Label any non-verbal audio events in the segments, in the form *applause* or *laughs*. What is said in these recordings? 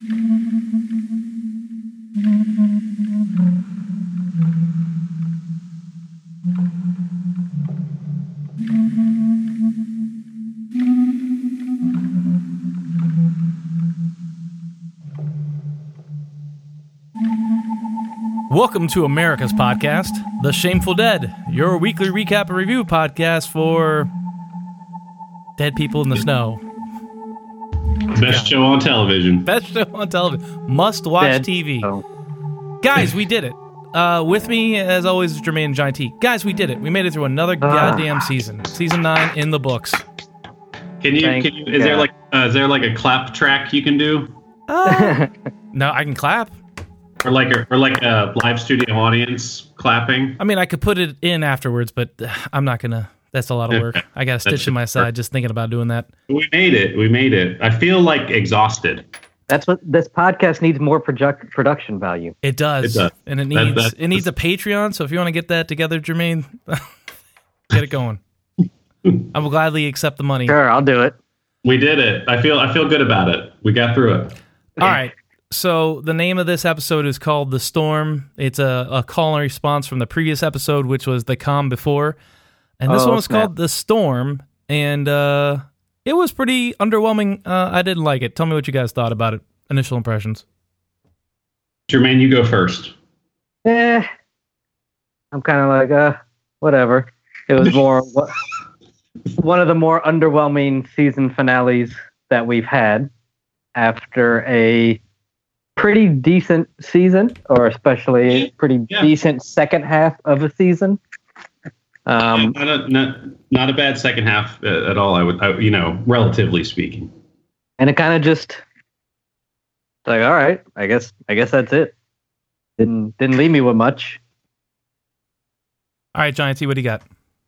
Welcome to America's podcast, The Shameful Dead, your weekly recap and review podcast for dead people in the snow. Best show on television. Best show on television. Must watch Dead. TV. Oh. Guys, we did it. Uh, with me, as always, is Jermaine and Johnny T. Guys, we did it. We made it through another Ah. goddamn season. Season 9 in the books. Can you? Thank Can you? Is there like? Uh, is there like a clap track you can do, Uh, *laughs* no, I can clap. or like a or like a live studio audience clapping? I mean, I could put it in afterwards, but uh, I'm not going to. That's a lot of work. I got a stitch in my side just thinking about doing that. We made it. We made it. I feel like exhausted. That's what this podcast needs more project production value. It does, It does. and it needs that- it needs a Patreon. So if you want to get that together, Jermaine, *laughs* get it going. *laughs* I will gladly accept the money. Sure, I'll do it. We did it. I feel. I feel good about it. We got through it. All right. So the name of this episode is called "The Storm." It's a, a call and response from the previous episode, which was "The Calm Before," and this Oh, one was snap. called "The Storm," and uh, it was pretty underwhelming. Uh, I didn't like it. Tell me what you guys thought about it. Initial impressions. Jermaine, you go first. Eh, I'm kind of like, uh, whatever. It was more wha- *laughs* one of the more underwhelming season finales that we've had after a pretty decent season, or especially a pretty Yeah. decent second half of a season. Um, not, a, not not a bad second half uh, at all. I would. I, you know, relatively speaking. and it kind of just like all right i guess i guess that's it didn't didn't leave me with much All right, Johnny T, what do you got?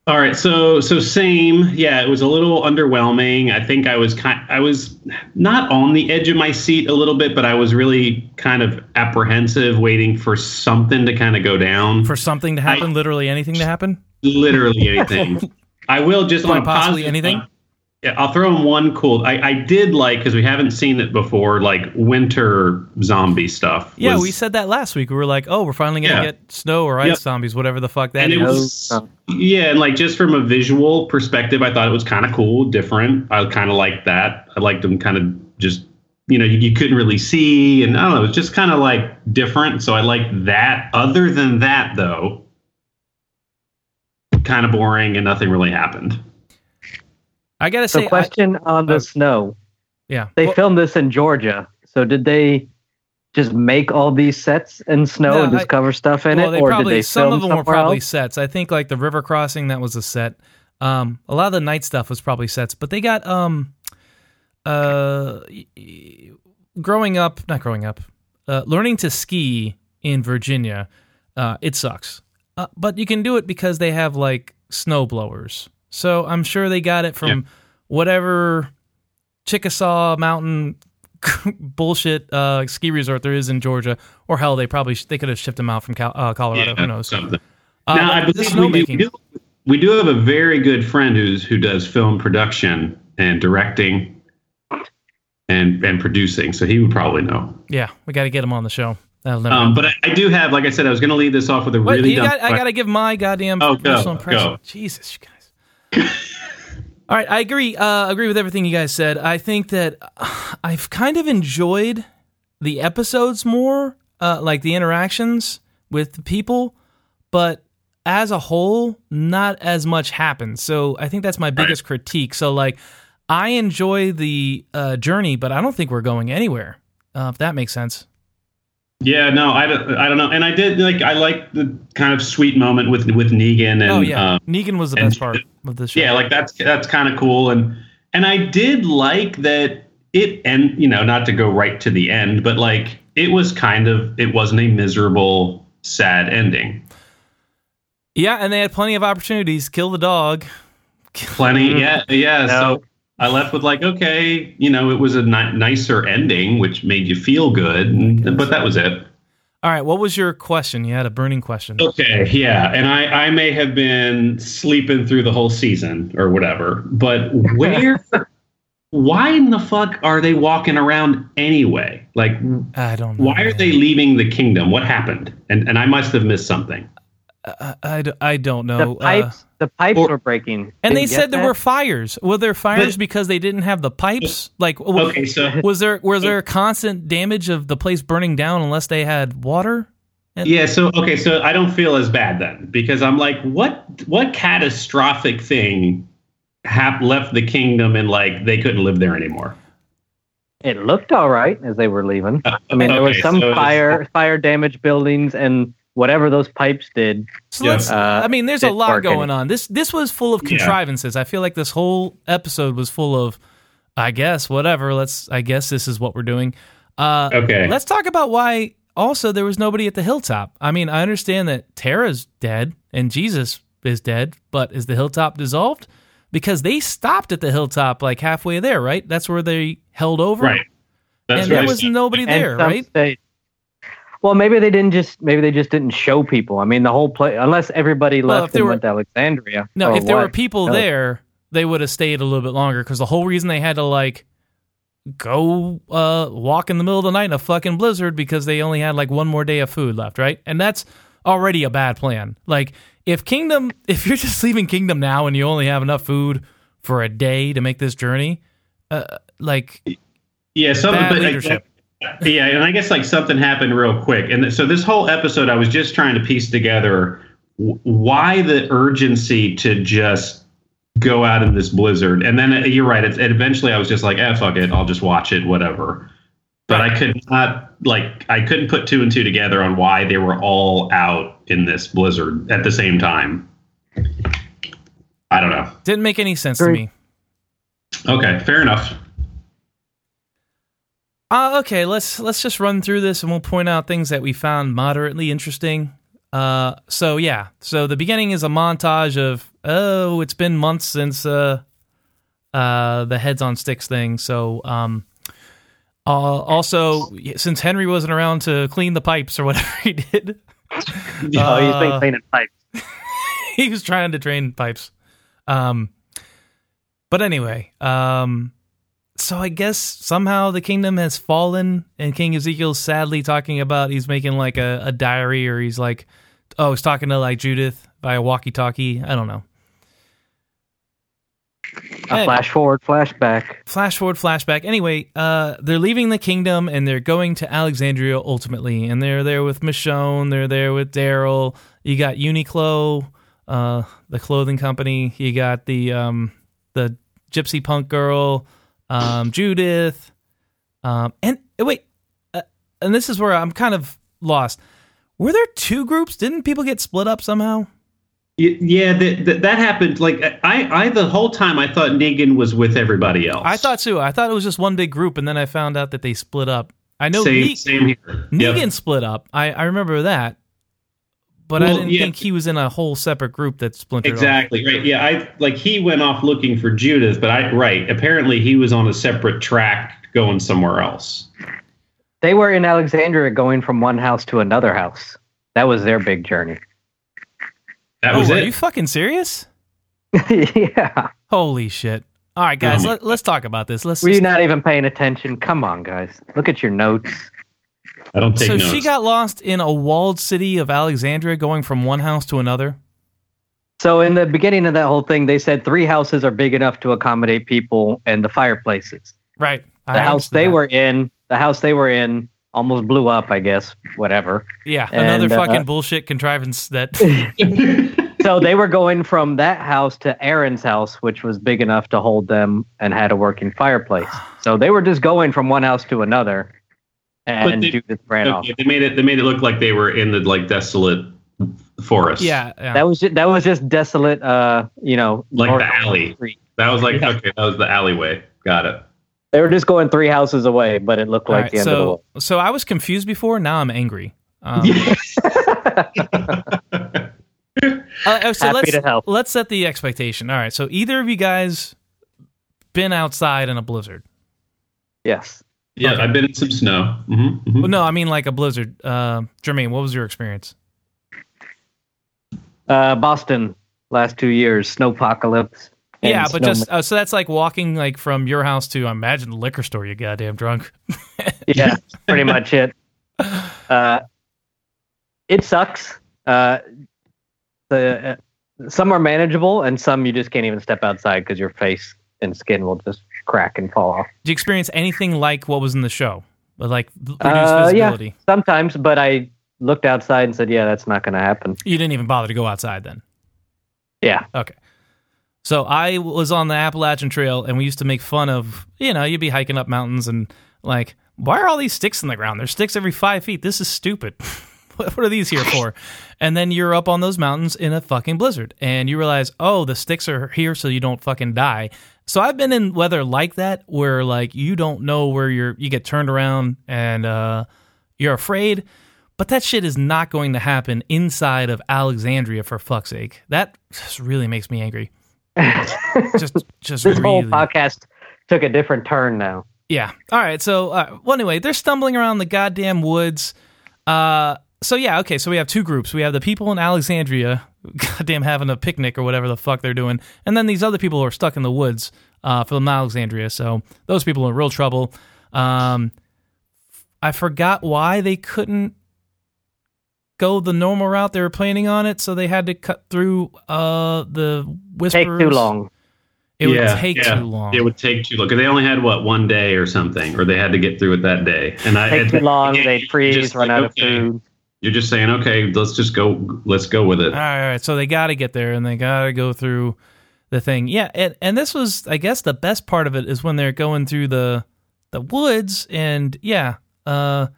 All right, so so same, yeah. It was a little underwhelming. I think I was kind, I was not on the edge of my seat a little bit, but I was really kind of apprehensive, waiting for something to kind of go down. For something to happen, literally anything to happen. Literally anything. *laughs* I will just on possibly anything? Yeah, I'll throw in one cool. I, I did like because we haven't seen it before, like winter zombie stuff. Yeah, was- we said that last week. We were like, "Oh, we're finally gonna Yeah. get snow or ice Yep. zombies, whatever the fuck that and is." was yeah and like just from a visual perspective i thought it was kind of cool different i kind of liked that i liked them kind of just you know you, you couldn't really see and i don't know it was just kind of like different so i liked that other than that though kind of boring and nothing really happened I gotta so say, I- question on the uh, snow yeah, they Well, filmed this in georgia so did they just make all these sets in snow No, and just I- cover stuff in well, it they or probably did they some of them were probably else? sets. I think like the river crossing that was a set. Um, a lot of the night stuff was probably sets, but they got um, uh, y- y- growing up, not growing up, uh, learning to ski in Virginia. Uh, it sucks, uh, but you can do it because they have like snow blowers. So I'm sure they got it from Yeah. whatever Chickasaw Mountain *laughs* bullshit uh, ski resort there is in Georgia, or hell, they probably sh- they could have shipped them out from Cal- uh, Colorado. Who knows? something. Uh, now i believe we do, we, do, we do have a very good friend who's who does film production and directing and and producing so he would probably know Yeah, we got to get him on the show. Um, but I, I do have, like I said, I was going to leave this off with a Wait, really dumb. got, I got to give my goddamn Oh, go, personal impression. go. Jesus, you guys. *laughs* All right, I agree. Uh, agree with everything you guys said. I think that uh, I've kind of enjoyed the episodes more, uh, like the interactions with the people, but as a whole, not as much happens. So I think that's my biggest critique. So like, I enjoy the uh, journey, but I don't think we're going anywhere. Uh, if that makes sense. Yeah, no, I don't, I don't know. And I did like, I like the kind of sweet moment with with Negan and oh yeah, um, Negan was the best part of the show. yeah, like that's that's kind of cool. And and I did like that it and you know not to go right to the end, but like it was kind of it wasn't a miserable sad ending. Yeah, and they had plenty of opportunities. Kill the dog. Plenty, *laughs* yeah, yeah. No. So I left with like, okay, you know, it was a ni- nicer ending, which made you feel good, and, but that was it. All right, what was your question? You had a burning question. Okay, yeah, and I I may have been sleeping through the whole season or whatever, but *laughs* where why in the fuck are they walking around anyway? Like, I don't know. why are they leaving the kingdom? What happened? And and I must have missed something. I, I, I don't The know. Uh, pipes, the pipes or- were breaking. and Didn't they said there that? were fires. Were there fires But- because they didn't have the pipes? Like, w- Okay, so was there was there *laughs* constant damage of the place burning down unless they had water? yeah, so okay, so I don't feel as bad then because I'm like, what what catastrophic thing hap- left the kingdom and like they couldn't live there anymore? It looked all right as they were leaving. I mean, there was some so it's- fire fire damaged buildings and whatever those pipes did. So Yeah. Uh, I mean, there's a lot work any- going on. This this was full of Yeah. contrivances. I feel like this whole episode was full of. I guess whatever. Let's. I guess this is what we're doing. Uh, Okay. Let's talk about why. Also, there was nobody at the hilltop. I mean, I understand that Tara's dead and Jesus is dead, but is the hilltop dissolved? Because they stopped at the hilltop like halfway there, right? That's where they held over. Right. That's and there I was said. nobody there, some right? stayed. Well, maybe they didn't just maybe they just didn't show people. I mean, the whole place unless everybody Well, left there and were- went to Alexandria. No, if there were people No. there, they would have stayed a little bit longer because the whole reason they had to like go uh, walk in the middle of the night in a fucking blizzard because they only had like one more day of food left, right? And that's already a bad plan. Like if Kingdom, *laughs* if you're just leaving Kingdom now and you only have enough food for a day to make this journey, uh, like Yeah, something. Bad but, like, leadership. Yeah, and I guess like something happened real quick, and so this whole episode, I was just trying to piece together why the urgency to just go out in this blizzard, and then uh, you're right. It, it eventually, I was just like, "eh, fuck it, I'll just watch it, whatever." But I could not like I couldn't put two and two together on why they were all out in this blizzard at the same time. I don't know. didn't make any sense to me. Okay, fair enough. Uh, okay, let's let's just run through this and we'll point out things that we found moderately interesting. Uh, so yeah, so the beginning is a montage of oh, it's been months since uh, uh, the heads on sticks thing. So um, uh, also since Henry wasn't around to clean the pipes or whatever he did, *laughs* Oh, he's been Uh, cleaning pipes. *laughs* he was trying to drain pipes. Um, but anyway, um, so I guess somehow the kingdom has fallen, and King Ezekiel's sadly talking about he's making like a, a diary, or he's like, oh, he's talking to like Judith by a walkie-talkie. I don't know. A Hey. flash forward, flashback. Flash forward, flashback. Anyway, uh, they're leaving the kingdom and they're going to Alexandria ultimately, and they're there with Michonne. They're there with Daryl. You got Uniqlo, uh, the clothing company. You got the um, the gypsy punk girl, um, Judith, um, and uh, wait, uh, and this is where I'm kind of lost. Were there two groups? Didn't people get split up somehow? Yeah, that that that happened. Like I, I the whole time I thought Negan was with everybody else. I thought so. I thought it was just one big group, and then I found out that they split up. I know same, Ne- same here. Negan Yep. split up. I, I remember that, but I didn't yeah. think he was in a whole separate group that splintered off. Exactly right. Yeah, I like he went off looking for Judith, but I right. Apparently, he was on a separate track going somewhere else. They were in Alexandria going from one house to another house. That was their big journey. That Oh, was are it. you fucking serious? *laughs* yeah. Holy shit! All right, guys, Oh let, let's talk about this. Let's. Were you not even paying attention? Come on, guys. Look at your notes. I don't take so notes. she got lost in a walled city of Alexandria, going from one house to another. So in the beginning of that whole thing, they said three houses are big enough to accommodate people and the fireplaces. Right. I The house they that. were in, the house they were in, almost blew up. I guess whatever. Yeah, another and, uh, fucking bullshit contrivance that. *laughs* *laughs* so they were going from that house to Aaron's house, which was big enough to hold them and had a working fireplace. *sighs* So they were just going from one house to another, and they- Judith ran off. Okay, they made it. They made it look like they were in the like desolate forest. yeah, yeah. That was just, that was just desolate. Uh, you know, Like the alley. street. that was like *laughs* Yeah. okay. That was the alleyway. Got it. They were just going three houses away, but it looked All like right, the end of the so world. so I was confused before. Now I'm angry. Um, *laughs* *laughs* uh, so Happy let's to help. let's set the expectation. All right, so either of you guys been outside in a blizzard? yes. Yeah, Okay. I've been in some snow. hmm Well, no, I mean like a blizzard. Uh, Jermaine, what was your experience? Uh, Boston, last two years, snowpocalypse. and yeah, but snow just uh, so that's like walking like from your house to I imagine the liquor store. You goddamn drunk. *laughs* yeah, pretty much it. *laughs* Uh, it sucks. Uh, the uh, some are manageable, and some you just can't even step outside because your face and skin will just crack and fall off. Did you experience anything like what was in the show? Like reduced Uh, yeah. visibility. Sometimes, but I looked outside and said, "Yeah, that's not going to happen." You didn't even bother to go outside then. Yeah, Okay. So I was on the Appalachian Trail, and we used to make fun of, you know, you'd be hiking up mountains and like, why are all these sticks in the ground? There's sticks every five feet. This is stupid. *laughs* what what are these here for? And then you're up on those mountains in a fucking blizzard, and you realize, oh, the sticks are here so you don't fucking die. So I've been in weather like that, where like you don't know where you're, you get turned around and uh, you're afraid. But that shit is not going to happen inside of Alexandria for fuck's sake. That just really makes me angry. *laughs* Just, just this whole podcast took a different turn now. Yeah. All right. So, uh, well, anyway, they're stumbling around the goddamn woods. Uh, so yeah, okay. So we have two groups. We have the people in Alexandria, goddamn having a picnic or whatever the fuck they're doing, and then these other people who are stuck in the woods uh, from Alexandria. So those people are in real trouble. Um, I forgot why they couldn't go the normal route they were planning on it, so they had to cut through uh, the whispers. Take too long. It would Yeah, take yeah. too long. It would take too long they only had what one day or something, or they had to get through it that day. And I Take and- too long. They'd freeze, run like, out of food. You're just saying, okay, let's just go, let's go with it. All right, all right. So they got to get there and they got to go through the thing. Yeah, and, and this was, I guess, the best part of it is when they're going through the the woods and yeah. Uh,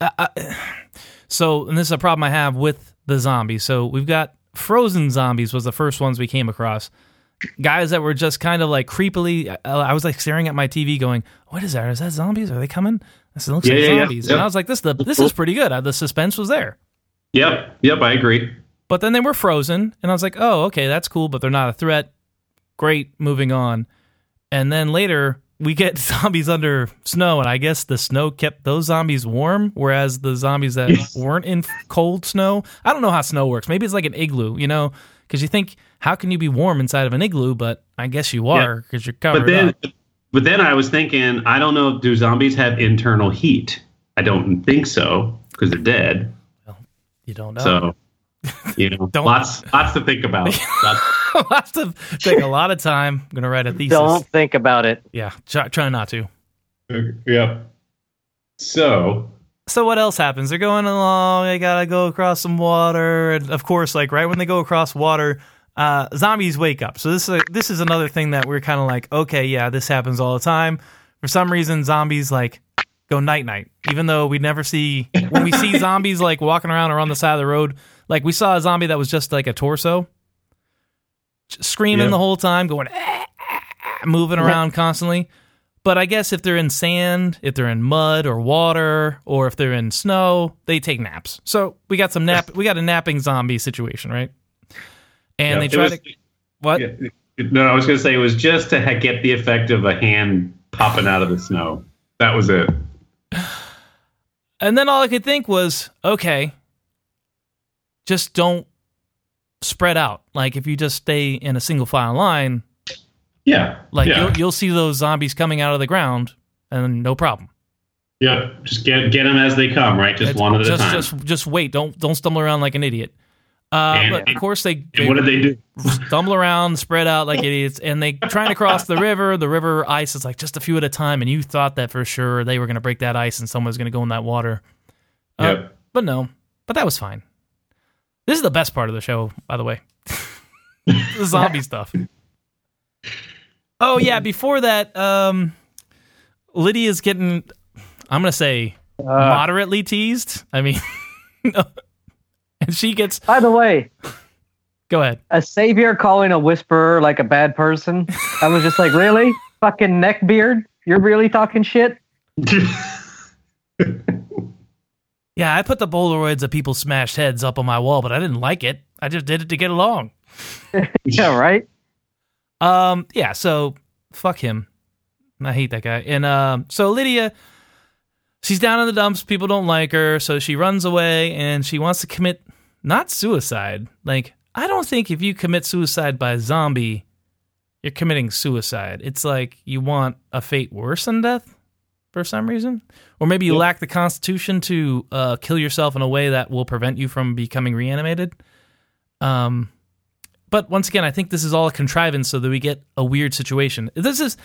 I, I, *sighs* so and this is a problem I have with the zombies. So we've got frozen zombies was the first ones we came across. Guys that were just kind of like creepily. I, I was like staring at my TV, going, "What is that? Is that zombies? Are they coming?" Said, "Looks Yeah, like yeah, yeah. zombies." And Yep. I was like, "This the this is pretty good. The suspense was there." Yep, yep, I agree. But then they were frozen, and I was like, oh, okay, that's cool, but they're not a threat. Great, moving on. And then later, we get *laughs* zombies under snow, and I guess the snow kept those zombies warm, whereas the zombies that weren't in cold snow, I don't know how snow works. Maybe it's like an igloo, you know? Because you think, how can you be warm inside of an igloo? But I guess you are because you're covered But then, up. But then I was thinking, I don't know, do zombies have internal heat? I don't think so because they're dead. You don't know. So, you know, *laughs* Don't- lots, lots to think about. Lots- *laughs* Lots to take a lot of time. I'm gonna write a thesis. Don't think about it. Yeah, try, try not to. yep. So, so what else happens? They're going along. They gotta go across some water, and of course, like right when they go across water, uh, zombies wake up. So this is a, this is another thing that we're kind of like, okay, yeah, this happens all the time. For some reason, zombies like go night night, even though we never see when we see *laughs* zombies like walking around or on the side of the road. Like we saw a zombie that was just like a torso, screaming Yeah. the whole time, going, "Ah, ah, ah," moving around constantly. But I guess if they're in sand, if they're in mud or water, or if they're in snow, they take naps. So we got some nap. We got a napping zombie situation, right? And yeah, they try was- to what? yeah, no, I was going to say it was just to get the effect of a hand popping out of the snow. That was it. *sighs* And then all I could think was, okay, just don't spread out. Like if you just stay in a single file line, Yeah. like yeah. you'll, you'll see those zombies coming out of the ground, and no problem. yeah. Just get get them as they come, right? Just It's- one at a time. Just just wait. Don't don't stumble around like an idiot. Uh, And- but of course they, they what did they do? *laughs* stumble around, spread out like idiots, and they trying to cross the river. The river ice is like just a few at a time, and you thought that for sure they were going to break that ice and someone was going to go in that water. Uh, Yep. But no, but that was fine. This is the best part of the show, by the way. *laughs* the zombie *laughs* stuff. Oh yeah, before that, um, Lydia's getting. I'm gonna say Uh, moderately teased. I mean, *laughs* and she gets. by the way, Go ahead. a savior calling a whisperer like a bad person. I was just like, really? Fucking neckbeard? You're really talking shit? *laughs* Yeah, I put the Polaroids of people smashed heads up on my wall, but I didn't like it. I just did it to get along. *laughs* Yeah, right? Um, yeah, so fuck him. I hate that guy. And um, so Lydia, she's down in the dumps. People don't like her, so she runs away and she wants to commit not suicide. Like I don't think if you commit suicide by zombie, you're committing suicide. It's like you want a fate worse than death for some reason, or maybe you Yep. lack the constitution to uh, kill yourself in a way that will prevent you from becoming reanimated. Um, but once again, I think this is all a contrivance so that we get a weird situation. This is,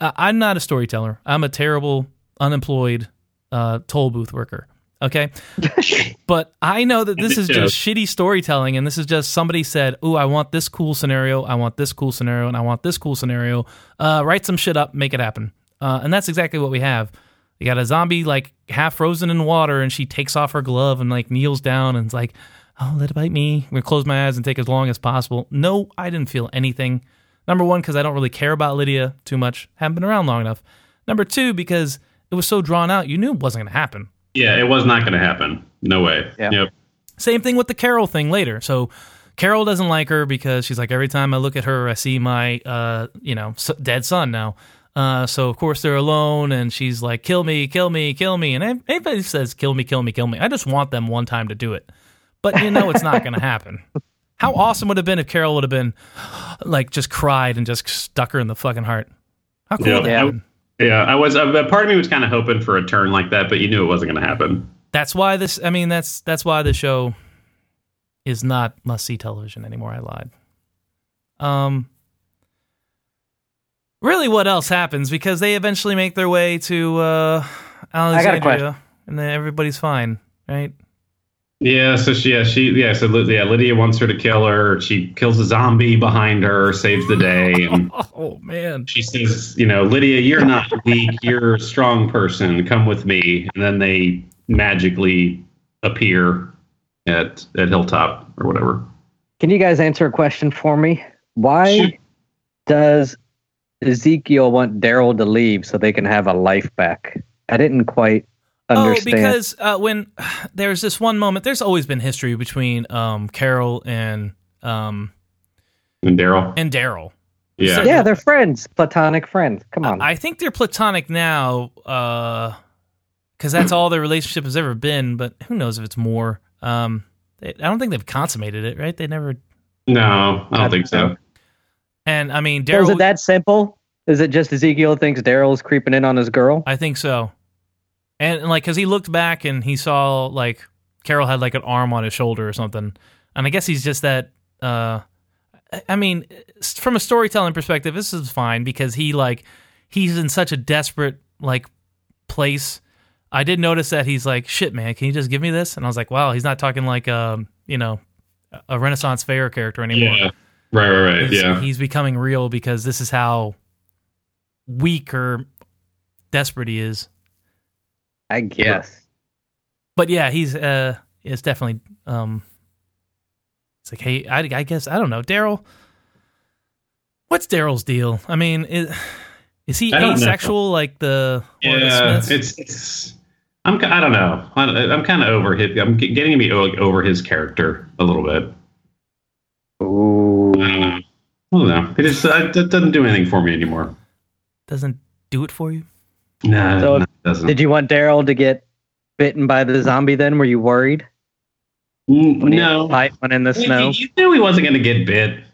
uh, I'm not a storyteller. I'm a terrible unemployed uh, toll booth worker. Okay. *laughs* but I know that this is Yeah. just shitty storytelling, and this is just somebody said, Oh, I want this cool scenario, I want this cool scenario, and I want this cool scenario." Uh, write some shit up, make it happen, uh, and that's exactly what we have. You got a zombie like half frozen in water, and she takes off her glove and like kneels down and is like, "Oh, let it bite me." I'm gonna close my eyes and take as long as possible. No, I didn't feel anything. Number one, because I don't really care about Lydia too much. Haven't been around long enough. Number two, because it was so drawn out, you knew it wasn't gonna happen. Yeah, it was not going to happen. No way. Yeah. Yep. Same thing with the Carol thing later. So Carol doesn't like her because she's like every time I look at her, I see my uh, you know s- dead son now. Uh, so of course they're alone, and she's like, "Kill me, kill me, kill me." And ev- everybody says, "Kill me, kill me, kill me." I just want them one time to do it, but you know it's not going to happen. *laughs* How awesome would it have been if Carol would have been like just cried and just stuck her in the fucking heart? How cool Yeah. would that Yeah. Have been? Yeah, I was. Uh, part of me was kind of hoping for a turn like that, but you knew it wasn't going to happen. That's why this. I mean, that's that's why the show is not must see television anymore. I lied. Um. Really, what else happens? Because they eventually make their way to uh, Alexandria, question. and then everybody's fine, right? Yeah. So she. Yeah. She. Yeah. So yeah. Lydia wants her to kill her. She kills a zombie behind her, saves the day, and *laughs* Oh man, she says, "You know, Lydia, you're not weak. You're a strong person. Come with me." And then they magically appear at at Hilltop or whatever. Can you guys answer a question for me? Why Shoot. does Ezekiel want Daryl to leave so they can have a life back? I didn't quite understand. Oh, because uh, when *sighs* there's this one moment, there's always been history between um, Carol and um, And Daryl. and Daryl. Yeah. yeah, they're friends, platonic friends. Come on. I think they're platonic now, because that's all their relationship has ever been. But who knows if it's more? Um, they, I don't think they've consummated it, right? They never. No, I don't think so. And I mean, So is it that simple? Is it just Ezekiel thinks Daryl's creeping in on his girl? I think so. And, and like, because he looked back and he saw like Carol had like an arm on his shoulder or something, and I guess he's just that. Uh, I- I mean, from a storytelling perspective, this is fine because he like he's in such a desperate like place. I did notice that he's like, "Shit, man, can you just give me this?" And I was like, "Wow, he's not talking like um, you know, a Renaissance fair character anymore." Yeah. Right. Right. Right. He's- Yeah. he's becoming real because this is how weak or desperate he is. I guess. but yeah, he's uh, it's definitely um, it's like, hey, I, I guess I don't know, Daryl. What's Daryl's deal? I mean, is, is he I don't know. like the one of the Yeah. Smiths? It's. It's. I'm. I don't know. I, I'm kind of over his. I'm getting to be o- over his character a little bit. Ooh. I don't know. I don't know. It just. uh, It doesn't do anything for me anymore. doesn't do it for you. No, So, no, it doesn't. Did you want Daryl to get bitten by the zombie then? Were you worried? When no. Fight one in the You- snow? You knew he wasn't going to get bit.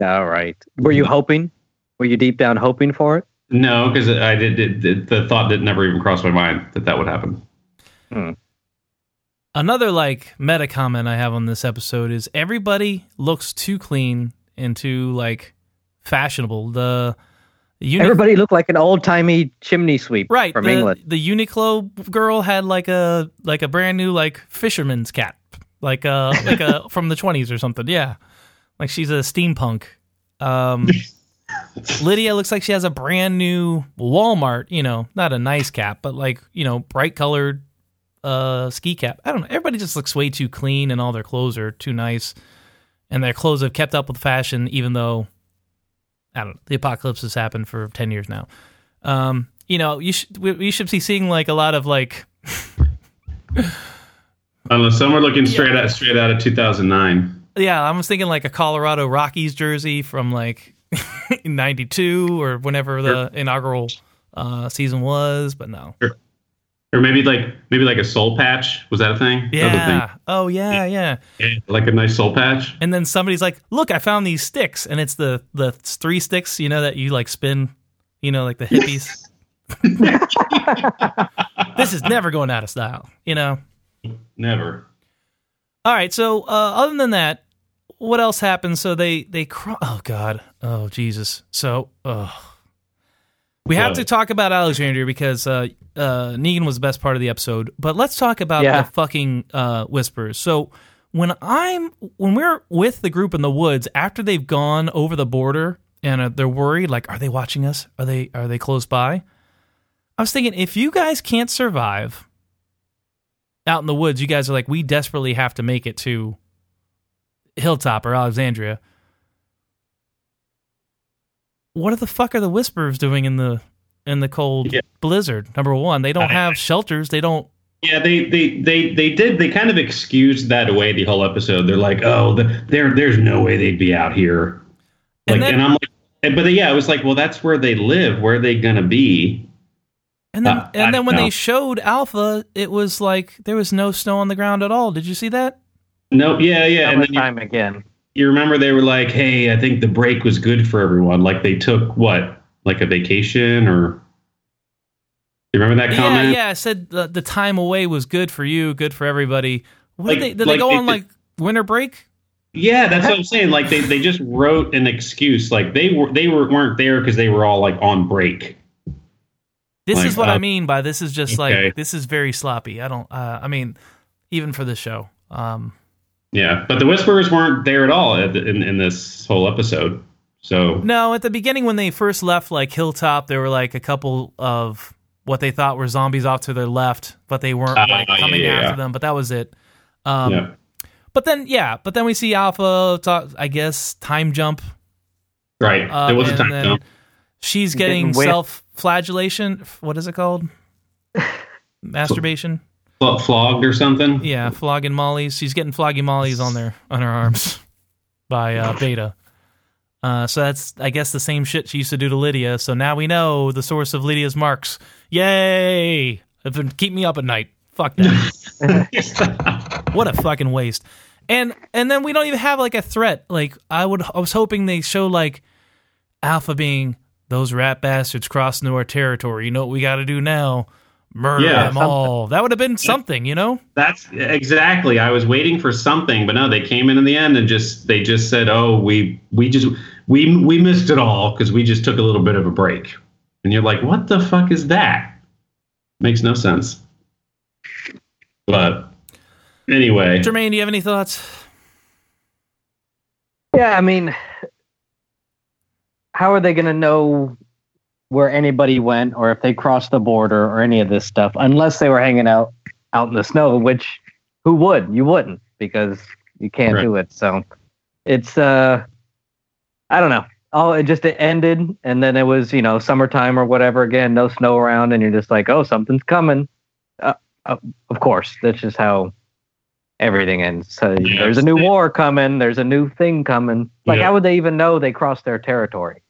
All right. Were you mm. hoping? Were you deep down hoping for it? No, because I did, did, did. The thought did never even cross my mind that that would happen. Hmm. Another like meta comment I have on this episode is everybody looks too clean and too like fashionable. The uni- Everybody looked like an old timey chimney sweep right from the, England. The Uniqlo girl had like a like a brand new like fisherman's cap, like a *laughs* like a from the twenties or something. Yeah, like she's a steampunk. Um, *laughs* Lydia looks like she has a brand new Walmart. You know, not a nice cap, but like you know, bright colored uh ski cap. I don't know. Everybody just looks way too clean, and all their clothes are too nice, and their clothes have kept up with fashion, even though I don't know. The apocalypse has happened for ten years now. Um, you know, you should we, we should be seeing like a lot of like I don't know. Some are looking straight out straight out of 2009. yeah, I was thinking like a Colorado Rockies jersey from like *laughs* '92 or whenever the inaugural uh, season was, but no. Sure. Or maybe like maybe like a soul patch. Was that a thing? That a thing. Yeah. Oh yeah, yeah. Yeah, Like a nice soul patch. And then somebody's like, "Look, I found these sticks," and it's the the three sticks, you know, that you like spin, you know, like the hippies. *laughs* this is never going out of style, you know. Never. All right, so uh, other than that, what else happens? So they they cro- oh god, oh Jesus. So uh, we have to talk about Alexandria because uh, uh, Negan was the best part of the episode. But let's talk about Yeah. the fucking uh, whispers. So when I'm when we're with the group in the woods after they've gone over the border and uh, they're worried, like, are they watching us? Are they are they close by? I was thinking if you guys can't survive out in the woods, you guys are like, we desperately have to make it to Hilltop or Alexandria. What the fuck are the Whisperers doing in the in the cold Yeah. blizzard? Number one, they don't I- have shelters. They don't. Yeah, they, they they they did. They kind of excused that away the whole episode. They're like, oh, the, there there's no way they'd be out here. Like, And and, I'm like, but yeah, it was like, well, that's where they live. Where are they gonna be? And then Uh, and I then when know. they showed Alpha, it was like there was no snow on the ground at all. Did you see that? No, yeah, yeah. And then you, again. You remember they were like, hey, I think the break was good for everyone. Like they took what, like a vacation or. You remember that comment? yeah. yeah. I said the, the time away was good for you, good for everybody. What Like- did they, did they go they on like winter break? Yeah, that's what I'm saying. Like they, they just wrote an excuse. Like they were they were weren't there because they were all like on break. This Like, is what I uh, mean by this is just okay. like this is very sloppy. I don't. Uh, I mean, even for the show. Um, Yeah, but the Whisperers weren't there at all in in this whole episode. So No, at the beginning when they first left like Hilltop, there were like a couple of what they thought were zombies off to their left, but they weren't Ah, like yeah, coming yeah, after yeah. them. But that was it. Um, yeah, But then, yeah, but then we see Alpha. Talk, I guess time jump. right. Uh, there was a time jump. She's Getting getting self-flagellation. What is it called? *laughs* Masturbation. Flo- flogged or something. Yeah, flogging mollies. She's getting flogging mollies on their on her arms *laughs* by uh, Beta. Uh, so that's I guess the same shit she used to do to Lydia. So now we know the source of Lydia's marks. Yay! Been keep me up at night. Fuck that. *laughs* what a fucking waste. And and then we don't even have like a threat. Like I would I was hoping they show like Alpha being those rat bastards crossing into our territory. You know what we got to do now? Murder Yeah, them all. That would have been something, you know? That's exactly. I was waiting for something, but no, they came in in the end and just they just said, "Oh, we we just we we missed it all because we just took a little bit of a break." And you're like, "What the fuck is that?" Makes no sense. But anyway, Jermaine, do you have any thoughts? Yeah, I mean, how are they going to know where anybody went or if they crossed the border or any of this stuff unless they were hanging out out in the snow? Which who would? You wouldn't because you can't Right. do it. So it's uh, I don't know. Oh, it just it ended, and then it was you know summertime or whatever again, no snow around, and you're just like, oh, something's coming. Uh, uh, of course, that's just how everything ends. So Yeah, there's a new war coming. There's a new thing coming. Like, Yeah. how would they even know they crossed their territory?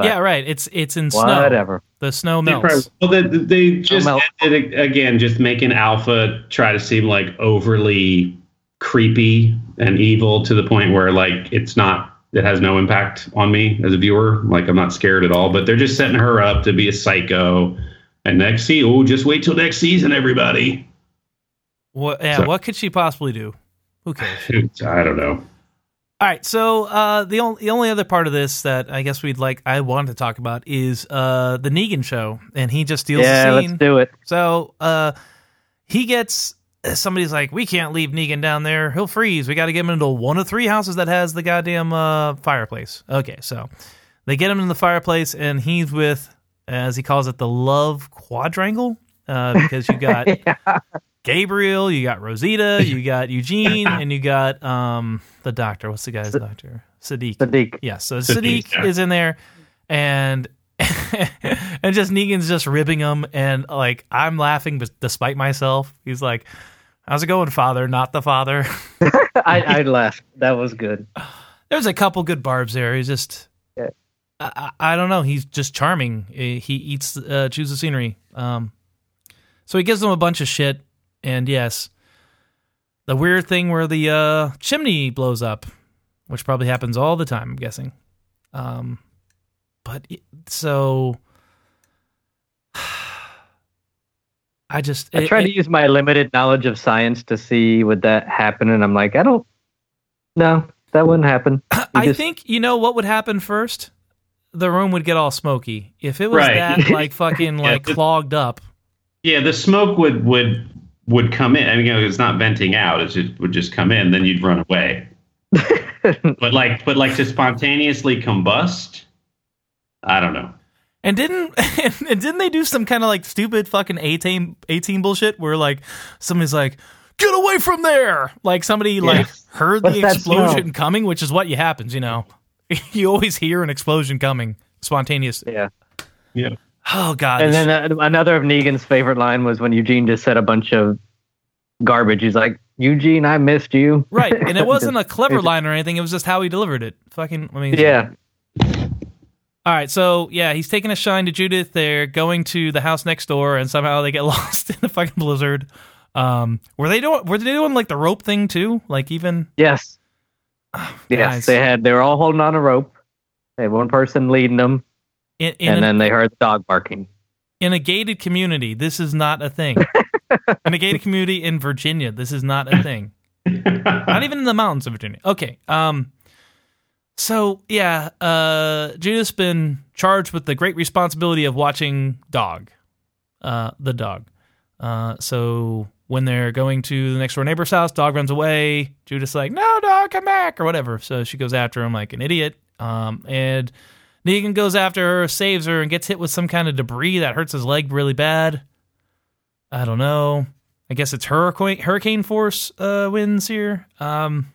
But- yeah, right. It's it's in snow. Whatever. The snow They melts. probably- well, they, they just melt. ended it again, just making Alpha try to seem like overly creepy and evil to the point where like it's not, it has no impact on me as a viewer. Like I'm not scared at all. But they're just setting her up to be a psycho. And next season, oh, just wait till next season, everybody. What? Yeah. So- What could she possibly do? Who cares? *laughs* I don't know. All right. So uh, the only the only other part of this that I guess we'd like I wanted to talk about is uh, the Negan show, and he just steals Yeah, the scene. let's do it. So uh, he gets somebody's like, we can't leave Negan down there. He'll freeze. We got to get him into one of three houses that has the goddamn uh, fireplace. Okay, so they get him in the fireplace, and he's with, as he calls it, the love quadrangle, uh, because you got *laughs* Gabriel, you got Rosita, *laughs* you got Eugene, and you got um, the doctor. What's the guy's doctor? Siddiq. Siddiq. Yeah, so Siddiq, Siddiq yeah. is in there, and *laughs* and just Negan's just ribbing him, and like I'm laughing, but despite myself, he's like, "How's it going, father? Not the father." *laughs* I, I laughed. That was good. There's a couple good barbs there. He's just, Yeah. I, I don't know. He's just charming. He eats, uh, chews the scenery. Um, So he gives them a bunch of shit, and yes, the weird thing where the uh, chimney blows up, which probably happens all the time. I'm guessing. Um, but it- so. *sighs* I just I it- tried it- to use my limited knowledge of science to see would that happen, and I'm like, I don't. No, that wouldn't happen. *clears throat* You I just- think you know what would happen first. The room would get all smoky if it was Right. that *laughs* like fucking Yeah, like but- clogged up. Yeah, the smoke would would would come in. I mean, you know, it's not venting out; it just would just come in. Then you'd run away. *laughs* but like, but like to spontaneously combust, I don't know. And didn't *laughs* and didn't they do some kind of like stupid fucking A team A team bullshit where like somebody's like get away from there like somebody like heard What's the explosion smell? coming which is what you happens you know *laughs* you always hear an explosion coming spontaneous yeah. Yeah. Oh god And then uh, another of Negan's favorite line was when Eugene just said a bunch of garbage. He's like, Eugene, I missed you. right and it *laughs* wasn't a clever line or anything it was just how he delivered it fucking I mean Yeah. All right, so yeah, he's taking a shine to Judith. They're going to the house next door, and somehow they get *laughs* lost in the fucking blizzard. Um, were they doing? Were they doing like the rope thing too? Like even Yes. guys. *sighs* Yes. They had. They were all holding on a rope. They had one person leading them, in, in, and an- then they heard the dog barking. in a gated community, this is not a thing. *laughs* in a gated community in Virginia, this is not a thing. *laughs* not even in the mountains of Virginia. Okay. Um. So yeah, uh, Judith's been charged with the great responsibility of watching dog, uh, the dog. Uh, so when they're going to the next door neighbor's house, dog runs away. Judith's like, "No, dog, come back," or whatever. So she goes after him like an idiot. Um, and Negan goes after her, saves her, and gets hit with some kind of debris that hurts his leg really bad. I don't know. I guess it's hurricane hurricane force uh, winds here. Um,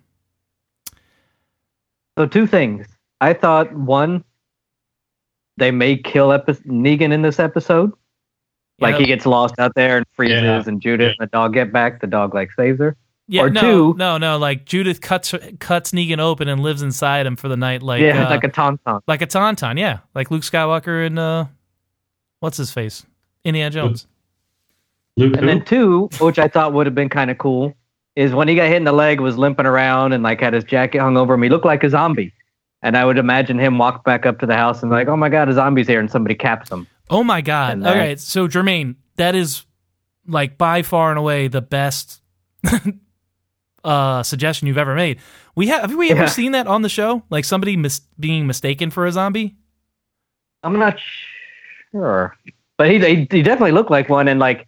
So two things. I thought one, they may kill epi- Negan in this episode. Like yeah, he gets lost out there and freezes, Yeah. and Judith and the dog get back. The dog like saves her. Yeah, or no, two- no, no. Like Judith cuts cuts Negan open and lives inside him for the night, like yeah, uh, like a tauntaun. like a tauntaun. Yeah, like Luke Skywalker and uh, what's his face, Indiana Jones. Luke, And then two, which I thought would have been kind of cool, is when he got hit in the leg, was limping around and like had his jacket hung over him. He looked like a zombie. And I would imagine him walk back up to the house and like, oh my god, a zombie's here, and somebody caps him. Oh my god! All right, so Jermaine, that is like by far and away the best *laughs* uh suggestion you've ever made. We have have we ever Yeah. seen that on the show? Like somebody mis- being mistaken for a zombie? I'm not sure, but he, he he definitely looked like one. And like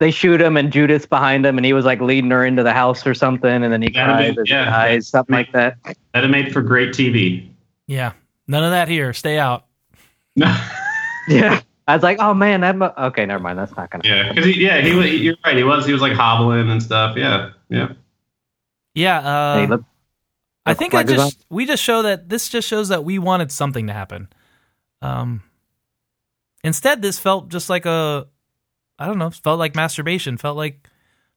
they shoot him, and Judith's behind him, and he was like leading her into the house or something, and then he That'd cries, be- as he yeah. dies, something like that. that'd made for great TV. Yeah, none of that here. Stay out. *laughs* Yeah, I was like, oh man, that. Mu- okay, never mind. That's not gonna. yeah, because yeah, he was. You're right. He was. He was like hobbling and stuff. Yeah, yeah. Yeah, uh, Hey, look, I think like I a just we just show that this just shows that we wanted something to happen. Um, instead, this felt just like a, I don't know, felt like masturbation. Felt like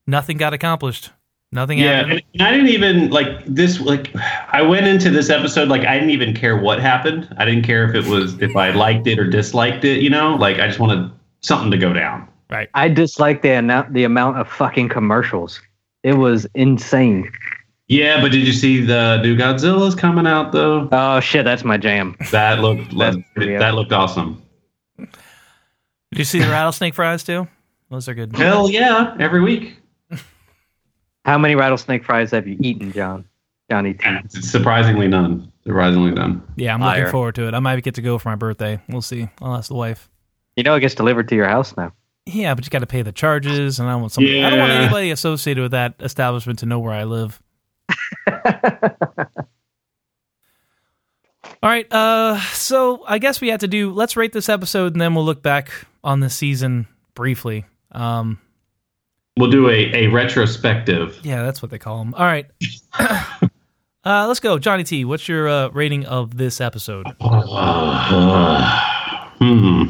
nothing got accomplished. Nothing Yeah, happened. and I didn't even like this. Like, I went into this episode like I didn't even care what happened. I didn't care if it was if I liked it or disliked it. You know, like I just wanted something to go down. Right. I dislike the amount the amount of fucking commercials. It was insane. Yeah, but did you see the new Godzilla's coming out though? Oh shit, that's my jam. That looked *laughs* that, that looked awesome. Did you see the rattlesnake fries too? Those are good. Hell yeah, every week. How many rattlesnake fries have you eaten, John? Johnny T. Surprisingly none. Surprisingly none. Yeah, I'm Liar. looking forward to it. I might get to go for my birthday. We'll see. I'll ask the wife. You know it gets delivered to your house now. Yeah, but you got to pay the charges, and I don't want somebody. I don't want anybody associated with that establishment to know where I live. *laughs* All right. Uh, so I guess we have to do. Let's rate this episode, and then we'll look back on the season briefly. Um, We'll do a, a retrospective. yeah, that's what they call them. All right. *coughs* uh, let's go, Johnny T. What's your uh, rating of this episode? hmm.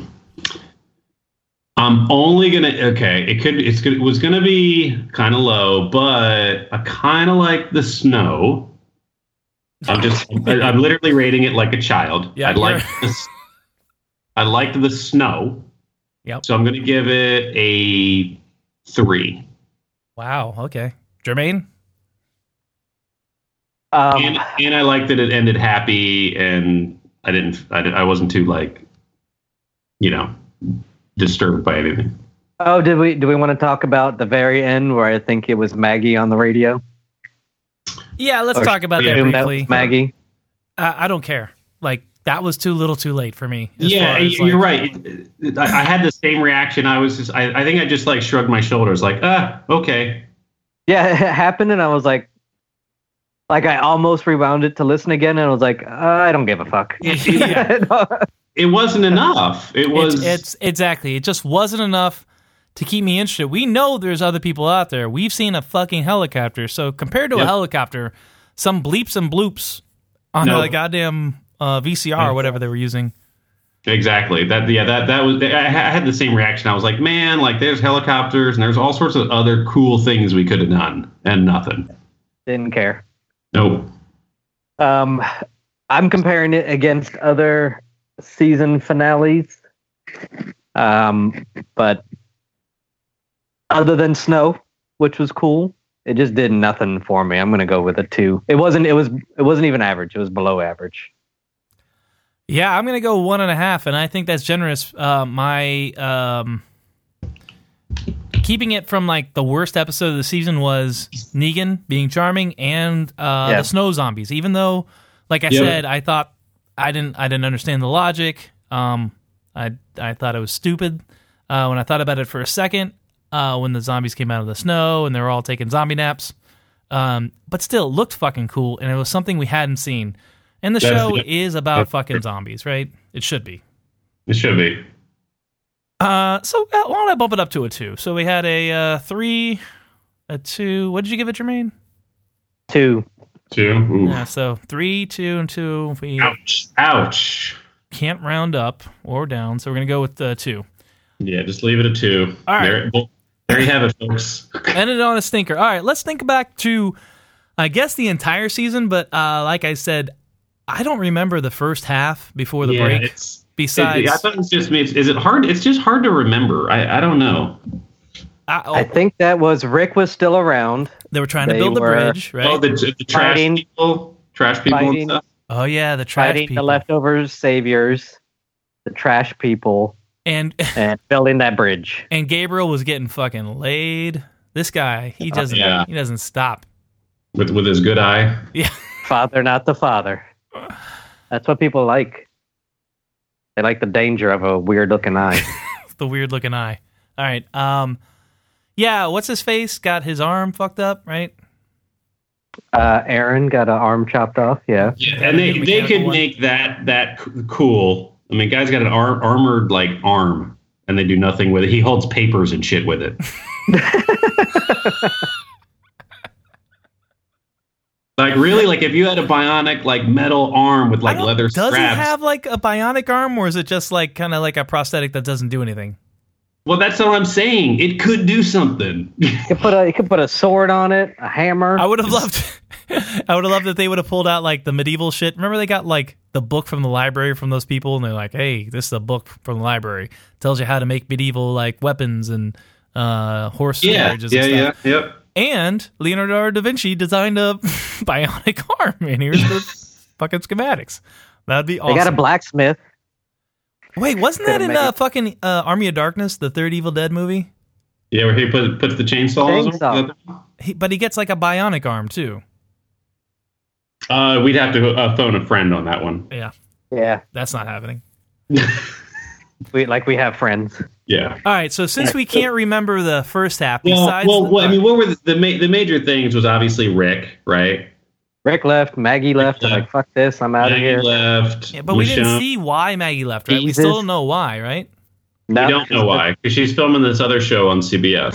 I'm only gonna okay. It could it's good. It was gonna be kind of low, but I kind of like the snow. I'm just I, I'm literally rating it like a child. Yeah, I like this. I liked the snow. Yep. So I'm gonna give it a three. Wow. Okay. Jermaine. Um, and and I liked that it ended happy, and I didn't, I, didn't, I wasn't too like, you know, disturbed by anything. oh, did we do we want to talk about the very end where I think it was Maggie on the radio? Yeah, let's Or talk about that Assume that briefly. was Maggie. I, I don't care. Like that was too little, too late for me. yeah, as, you're like- right. I, I had the same reaction. I was just, I, I think I just like shrugged my shoulders, like, ah, okay. Yeah, *laughs* it happened, and I was like, like I almost rewound it to listen again, and I was like, uh, I don't give a fuck. *laughs* Yeah. *laughs* It wasn't enough. It was. It's, it's exactly. It just wasn't enough to keep me interested. We know there's other people out there. We've seen a fucking helicopter. So compared to a helicopter, some bleeps and bloops on No. the goddamn uh, VCR or whatever they were using. Exactly. That yeah. That that was. I I had the same reaction. I was like, man, like there's helicopters and there's all sorts of other cool things we could have done, and nothing. Didn't care. Nope. Um, I'm comparing it against other season finales. Um, but other than Snow, which was cool, it just did nothing for me. I'm gonna go with a two. It wasn't. It was. It wasn't even average. It was below average. Yeah, I'm gonna go one and a half, and I think that's generous. Uh, my um, keeping it from like the worst episode of the season was Negan being charming and uh, Yeah. the snow zombies. Even though, like I Yeah. said, I thought I didn't I didn't understand the logic. Um, I I thought it was stupid uh, when I thought about it for a second. Uh, when the zombies came out of the snow and they were all taking zombie naps. Um, but still, it looked fucking cool, and it was something we hadn't seen. And the That's- show yeah. is about fucking zombies, right? It should be. It should be. Uh, so uh, why don't I bump it up to a two? So we had a uh, three, a two. What did you give it, Jermaine? Two. Two. Ooh. Yeah, so three, two, and two. We Ouch. Ouch. can't round up or down, so we're gonna go with uh, two. Yeah, just leave it at two. All right. There, well, there you have it, folks. *laughs* Ended on a stinker. All right, let's think back to, I guess the entire season. But uh, like I said, I don't remember the first half before the yeah, break. it's. Besides, I thought it's just me. Is it hard? It's just hard to remember. I, I don't know. I- oh, I think that was Rick was still around. They were trying to build the bridge, right? Oh, the, the trash Fighting. people, trash people and Fighting. stuff. oh yeah, the trash fighting people. the leftover saviors, the trash people, and *laughs* and building that bridge. and Gabriel was getting fucking laid. This guy, he doesn't, Yeah. he doesn't stop. with with his good eye. Yeah, *laughs* Father, not the father. That's what people like. They like the danger of a weird looking eye. *laughs* the weird looking eye. All right, um, yeah, what's his face? Got his arm fucked up, right? Uh, Aaron got an arm chopped off. Yeah. Yeah, and they a they could one. make that that cool. I mean, guy's got an ar- armored like arm, and they do nothing with it. He holds papers and shit with it. *laughs* like really, like if you had a bionic like metal arm with like leather Does straps. he have like a bionic arm, or is it just like kind of like a prosthetic that doesn't do anything? Well, that's what I'm saying. It could do something. You could put a you could put a sword on it, a hammer. I would have loved. *laughs* I would have loved if they would have pulled out like the medieval shit. Remember they got like the book from the library from those people, and they're like, "Hey, this is a book from the library. Tells you how to make medieval like weapons and uh, horse yeah, carriages yeah, and yeah, yep. And Leonardo da Vinci designed a *laughs* bionic arm, and here's the *laughs* fucking schematics. That'd be awesome. They got a blacksmith. Wait, wasn't that in made uh, fucking uh, Army of Darkness, the third Evil Dead movie? Yeah, where he put, puts the chainsaws. Chainsaw. He, but he gets like a bionic arm too. Uh, we'd have to uh, phone a friend on that one. Yeah, Yeah, that's not happening. *laughs* we like we have friends. Yeah. All right, so since we can't remember the first half, Well, besides well, the- well, I mean, what were the the, ma- the major things? Was obviously Rick, right? Rick left, Maggie left. I'm like, fuck this, I'm out of Maggie here. left. yeah, but we didn't Michonne- see why Maggie left, right? We Jesus. still don't know why, right? No, We don't know why because she's filming this other show on CBS.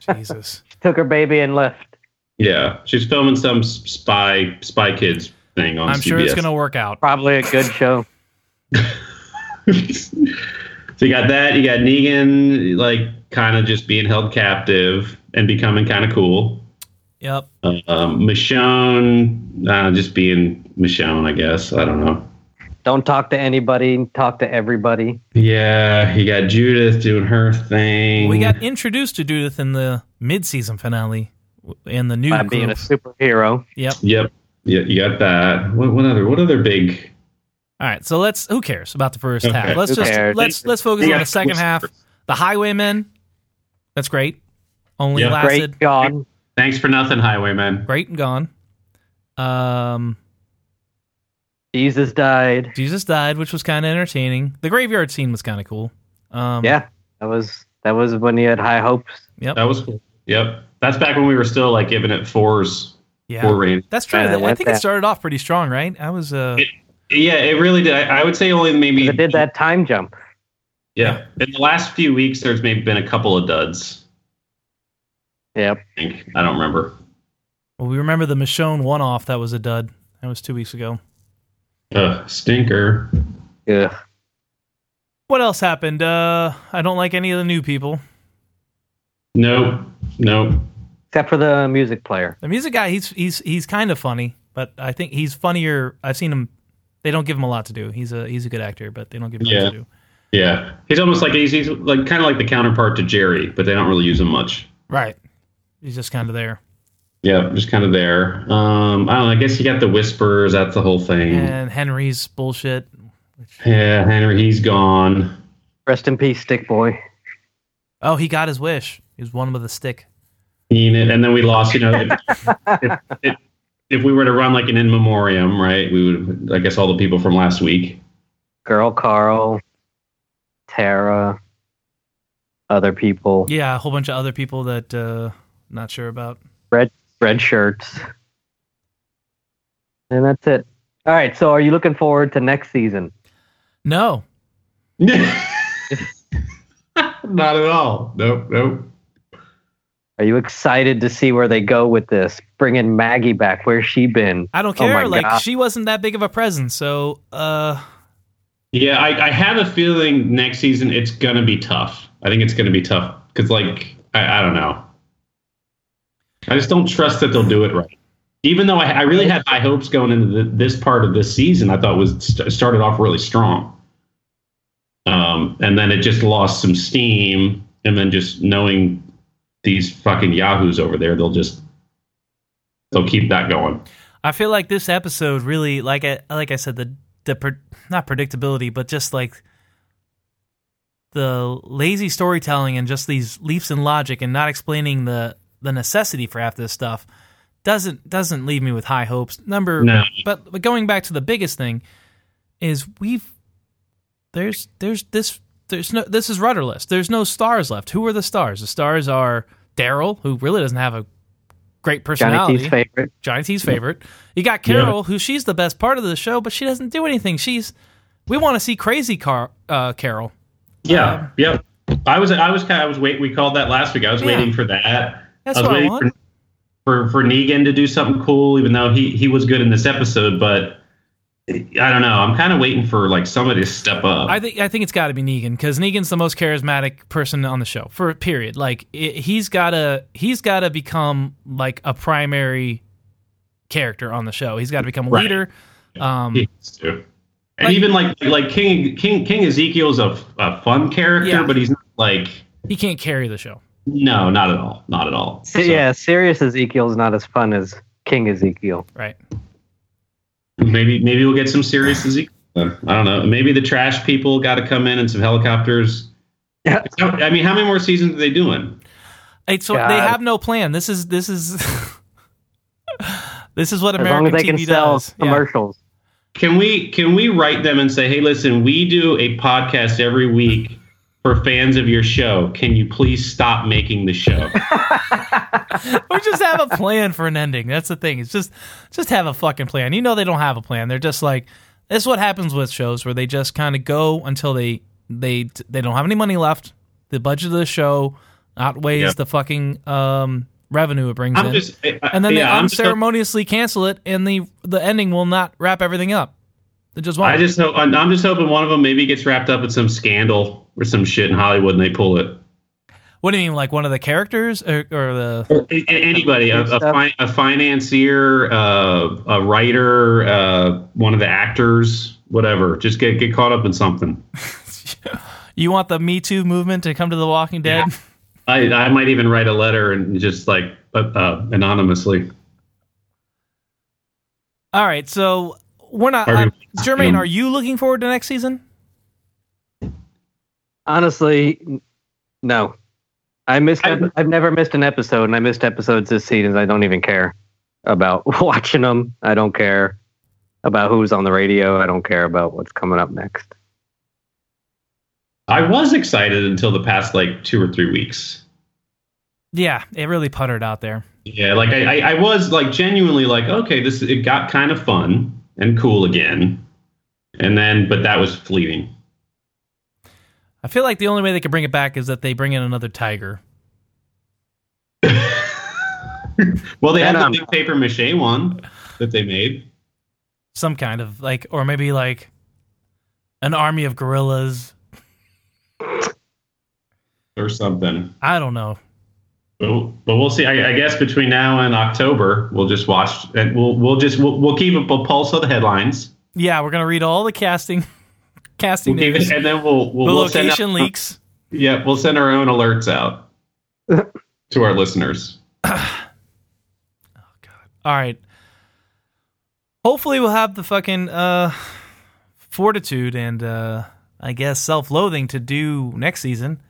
*laughs* Jesus. Took her baby and left. yeah, she's filming some s- spy spy kids thing on I'm CBS. sure it's gonna work out. Probably a good show. *laughs* so you got that. You got Negan, like kind of just being held captive and becoming kind of cool. Yep. Um, Michonne, uh, just being Michonne, I guess. I don't know. Don't talk to anybody. Talk to everybody. Yeah, you got Judith doing her thing. We got introduced to Judith in the mid-season finale in the new By being a superhero. Yep. Yep. Yeah, you got that. What, what other? What other big? All right, so let's. Who cares about the first Okay. half? Let's Who just cares? let's let's focus They on the second half. The Highwaymen. That's great. Only Yeah. lasted Great gone. Thanks for nothing, Highwayman. great and gone. Um, Jesus died. Jesus died, which was kind of entertaining. The graveyard scene was kind of cool. Um, Yeah, that was that was when he had high hopes. Yep. That was cool. Yep. That's back when we were still like giving it fours, Yeah. four rating. That's true. Yeah, I went think it started off pretty strong, right? I was uh It- Yeah, it really did. I, I would say only maybe. It did that time jump. Yeah. In the last few weeks, there's maybe been a couple of duds. Yep. I think I don't remember. well, we remember the Michonne one off that was a dud. That was two weeks ago. Ugh, stinker. Yeah. What else happened? Uh I don't like any of the new people. Nope. Nope. Except for the music player. The music guy, he's he's he's kind of funny, but I think he's funnier. I've seen him. They don't give him a lot to do. He's a he's a good actor, but they don't give him Yeah. much to do. Yeah, he's almost like he's, he's like kind of like the counterpart to Jerry, but they don't really use him much. Right. He's just kind of there. Yeah, just kind of there. Um, I don't know. I guess you got the whispers. That's the whole thing. And Henry's bullshit. Yeah, Henry, he's gone. Rest in peace, Stick Boy. Oh, he got his wish. He was one with a stick. Enid, and then we lost. You know, if, if, if, if we were to run like an in memoriam, right? We would. I guess all the people from last week. Girl Carl. Tara. Other people. Yeah, a whole bunch of other people that uh not sure about. Red red shirts. And that's it. All right. So are you looking forward to next season? No. *laughs* Not at all. Nope. Nope. Are you excited to see where they go with this? Bringing Maggie back. Where's she been? I don't Oh care. like God. she wasn't that big of a presence, so uh Yeah, I, I have a feeling next season it's gonna be tough. I think it's gonna be tough because, like, I, I don't know. I just don't trust that they'll do it right. Even though I, I really had high hopes going into the, this part of this season, I thought was st- started off really strong. Um, and then it just lost some steam, and then just knowing these fucking yahoos over there, they'll just they'll keep that going. I feel like this episode really like I like I said the the pre- not predictability, but just like the lazy storytelling and just these leaps in logic and not explaining the the necessity for half this stuff doesn't doesn't leave me with high hopes. Number No. but but going back to the biggest thing is we've there's there's this there's no this is rudderless. There's no stars left. Who are the stars? The stars are Daryl, who really doesn't have a great Johnny personality. T's favorite. Johnny T's favorite. You got Carol, who she's the best part of the show, but she doesn't do anything. She's we want to see crazy car uh, Carol. Yeah, yep. I was I was kind of, I was wait. We called that last week. I was Yeah. waiting for that. That's what I want. For, for for Negan to do something cool, even though he he was good in this episode. But I don't know. I'm kind of waiting for like somebody to step up. I think I think it's got to be Negan because Negan's the most charismatic person on the show for a period. Like it, he's gotta he's gotta become like a primary character on the show. He's got to become a Right. leader. Um, He to. And Like- even like like King King King Ezekiel's a, a fun character, Yeah. but he's not like he can't carry the show. No, not at all, not at all. So, yeah, Serious Ezekiel's not as fun as King Ezekiel. Right. Maybe maybe we'll get some serious Ezekiel. I don't know. Maybe the trash people got to come in and some helicopters. Yeah. I mean, how many more seasons are they doing? It's, so God. they have no plan. This is this is *laughs* this is what As American long as they can sell does. Yeah. commercials. Can we can we write them and say, hey, listen, we do a podcast every week for fans of your show. Can you please stop making the show? *laughs* or just have a plan for an ending. That's the thing. It's just just have a fucking plan. You know they don't have a plan. They're just like this is what happens with shows where they just kind of go until they they they don't have any money left. The budget of the show outweighs Yep. the fucking um, revenue it brings I'm in. just, I- and then yeah, they I'm just- unceremoniously cancel it, and the the ending will not wrap everything up. Just. I just hope I'm I'm just hoping one of them maybe gets wrapped up in some scandal or some shit in Hollywood and they pull it. what do you mean, like one of the characters or, or the? Or anybody, a, a, fi- a financier, uh, a writer, uh, one of the actors, whatever. Just get get caught up in something. *laughs* You want the Me Too movement to come to The Walking Dead? I I might even write a letter and just like uh, uh, anonymously. All right, so we're not. Are we- um, Jermaine, are you looking forward to next season? Honestly, no. I missed. I- ep- I've never missed an episode, and I missed episodes this season. I don't even care about *laughs* watching them. I don't care about who's on the radio. I don't care about what's coming up next. I was excited until the past like two or three weeks. Yeah, it really puttered out there. Yeah, like I, I, I was like genuinely like, okay, this it got kind of fun and cool again, and then but that was fleeting. I feel like the only way they could bring it back is that they bring in another tiger. *laughs* well, they had And, the um, big paper mache one that they made. Some kind of like, or maybe like an army of gorillas. or something. I don't know. But, but we'll see. I, I guess between now and October, we'll just watch and we'll we'll just we'll, we'll keep a pulse of the headlines. Yeah, we're gonna read all the casting, *laughs* casting We'll news, it, and then we'll we'll, the we'll send location out, leaks. Yeah, we'll send our own alerts out *laughs* to our listeners. *clears throat* oh god! All right. Hopefully, we'll have the fucking uh, fortitude and uh, I guess self-loathing to do next season.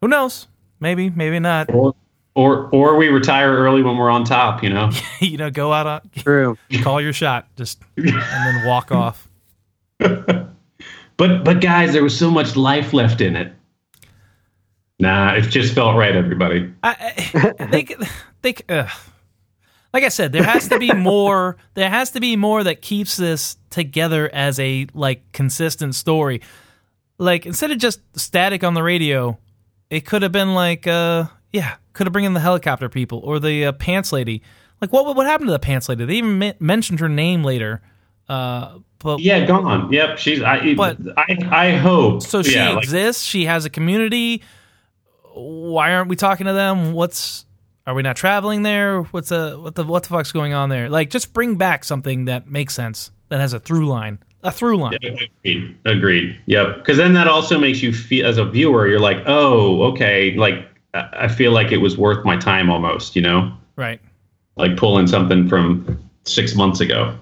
Who knows? Maybe, maybe not. Or or or we retire early when we're on top. You know. *laughs* you know, go out, on, True. *laughs* call your shot, just and then walk *laughs* off. But but guys, there was so much life left in it. Nah, it just felt right, everybody. I, I, they, c- they, c- ugh. like I said, there has to be more. There has to be more that keeps this together as a like consistent story. Like instead of just static on the radio, it could have been like, uh, yeah, could have bring in the helicopter people or the uh, pants lady. Like what what happened to the pants lady? They even men- mentioned her name later. Uh, but Yeah, gone. Yep, she's. I. But- I. I hope. so she yeah, like, exists. she has a community. Why aren't we talking to them? What's are we not traveling there? What's a what the what the fuck's going on there? Like, just bring back something that makes sense that has a through line, a through line. Agreed. Agreed. Yep. Because then that also makes you feel, as a viewer, you're like, oh, okay. Like, I I feel like it was worth my time almost. You know, Right. like pulling something from six months ago.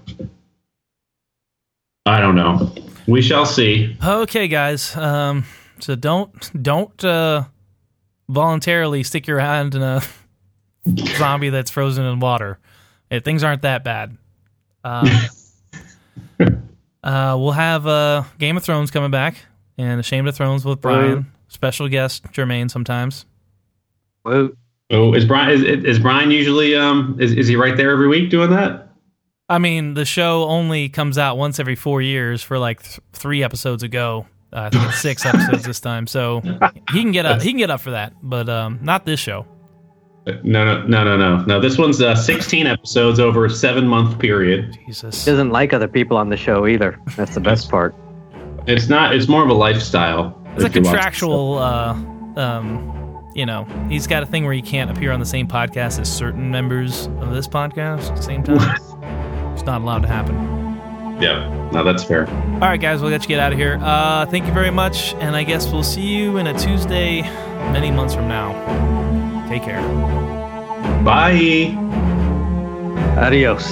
I don't know. We shall see. Okay, guys. Um, so don't don't uh, voluntarily stick your hand in a *laughs* zombie that's frozen in water. If things aren't that bad. Um, *laughs* uh, we'll have uh, Game of Thrones coming back and Ashamed of Thrones with Brian. Special guest Jermaine sometimes. Woo. Oh, is Brian? Is, is Brian usually? Um, is is he right there every week doing that? I mean, the show only comes out once every four years for like th- three episodes ago. Uh, I think it's six *laughs* episodes this time, so he can get up. He can get up for that, but um, not this show. No, no, no, no, no, no. This one's uh, 16 episodes over a seven month period. Jesus. He doesn't like other people on the show either. That's the best part. It's not. It's more of a lifestyle. It's a if you watch contractual, uh, um, you know, he's got a thing where he can't appear on the same podcast as certain members of this podcast at the same time. *laughs* it's not allowed to happen. Yeah. No, that's fair. All right, guys, we'll let you get out of here. Uh, thank you very much, and I guess we'll see you in a Tuesday many months from now. Take care. Bye. Adios.